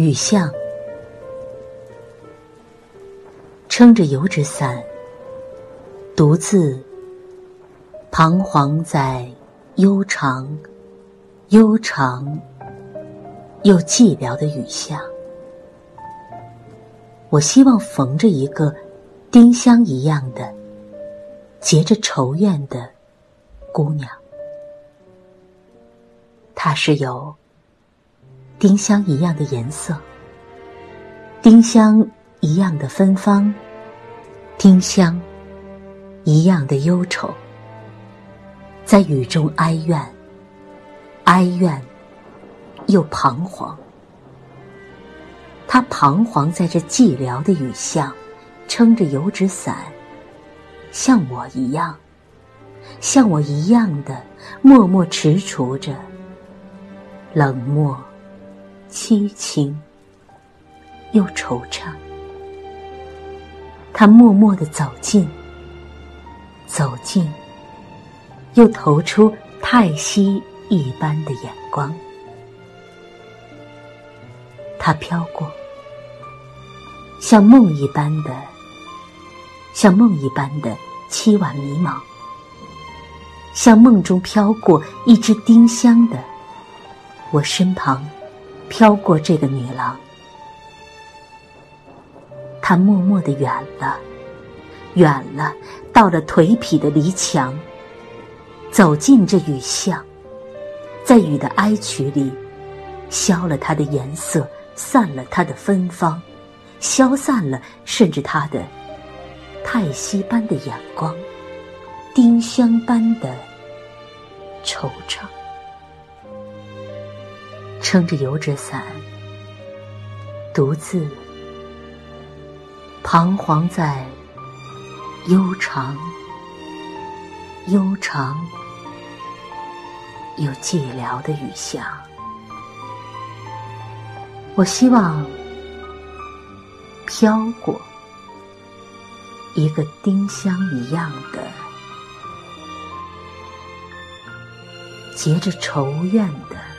雨巷，撑着油纸伞，独自彷徨在悠长、悠长又寂寥的雨巷。我希望逢着一个丁香一样的、结着愁怨的姑娘，她是有。丁香一样的颜色，丁香一样的芬芳，丁香一样的忧愁，在雨中哀怨，哀怨又彷徨。他彷徨在这寂寥的雨巷，撑着油纸伞，像我一样，像我一样的默默踟蹰着，冷漠。凄情又惆怅，他默默的走近，走近，又投出太息一般的眼光。他飘过，像梦一般的，像梦一般的凄婉迷茫，像梦中飘过一只丁香的我身旁。飘过这个女郎，她默默的远了，远了，到了颓圮的篱墙，走进这雨巷，在雨的哀曲里，消了它的颜色，散了它的芬芳，消散了，甚至它的叹息般的眼光，丁香般的惆怅。撑着油纸伞，独自彷徨在悠长、悠长又寂寥的雨巷。我希望飘过一个丁香一样的结着愁怨的。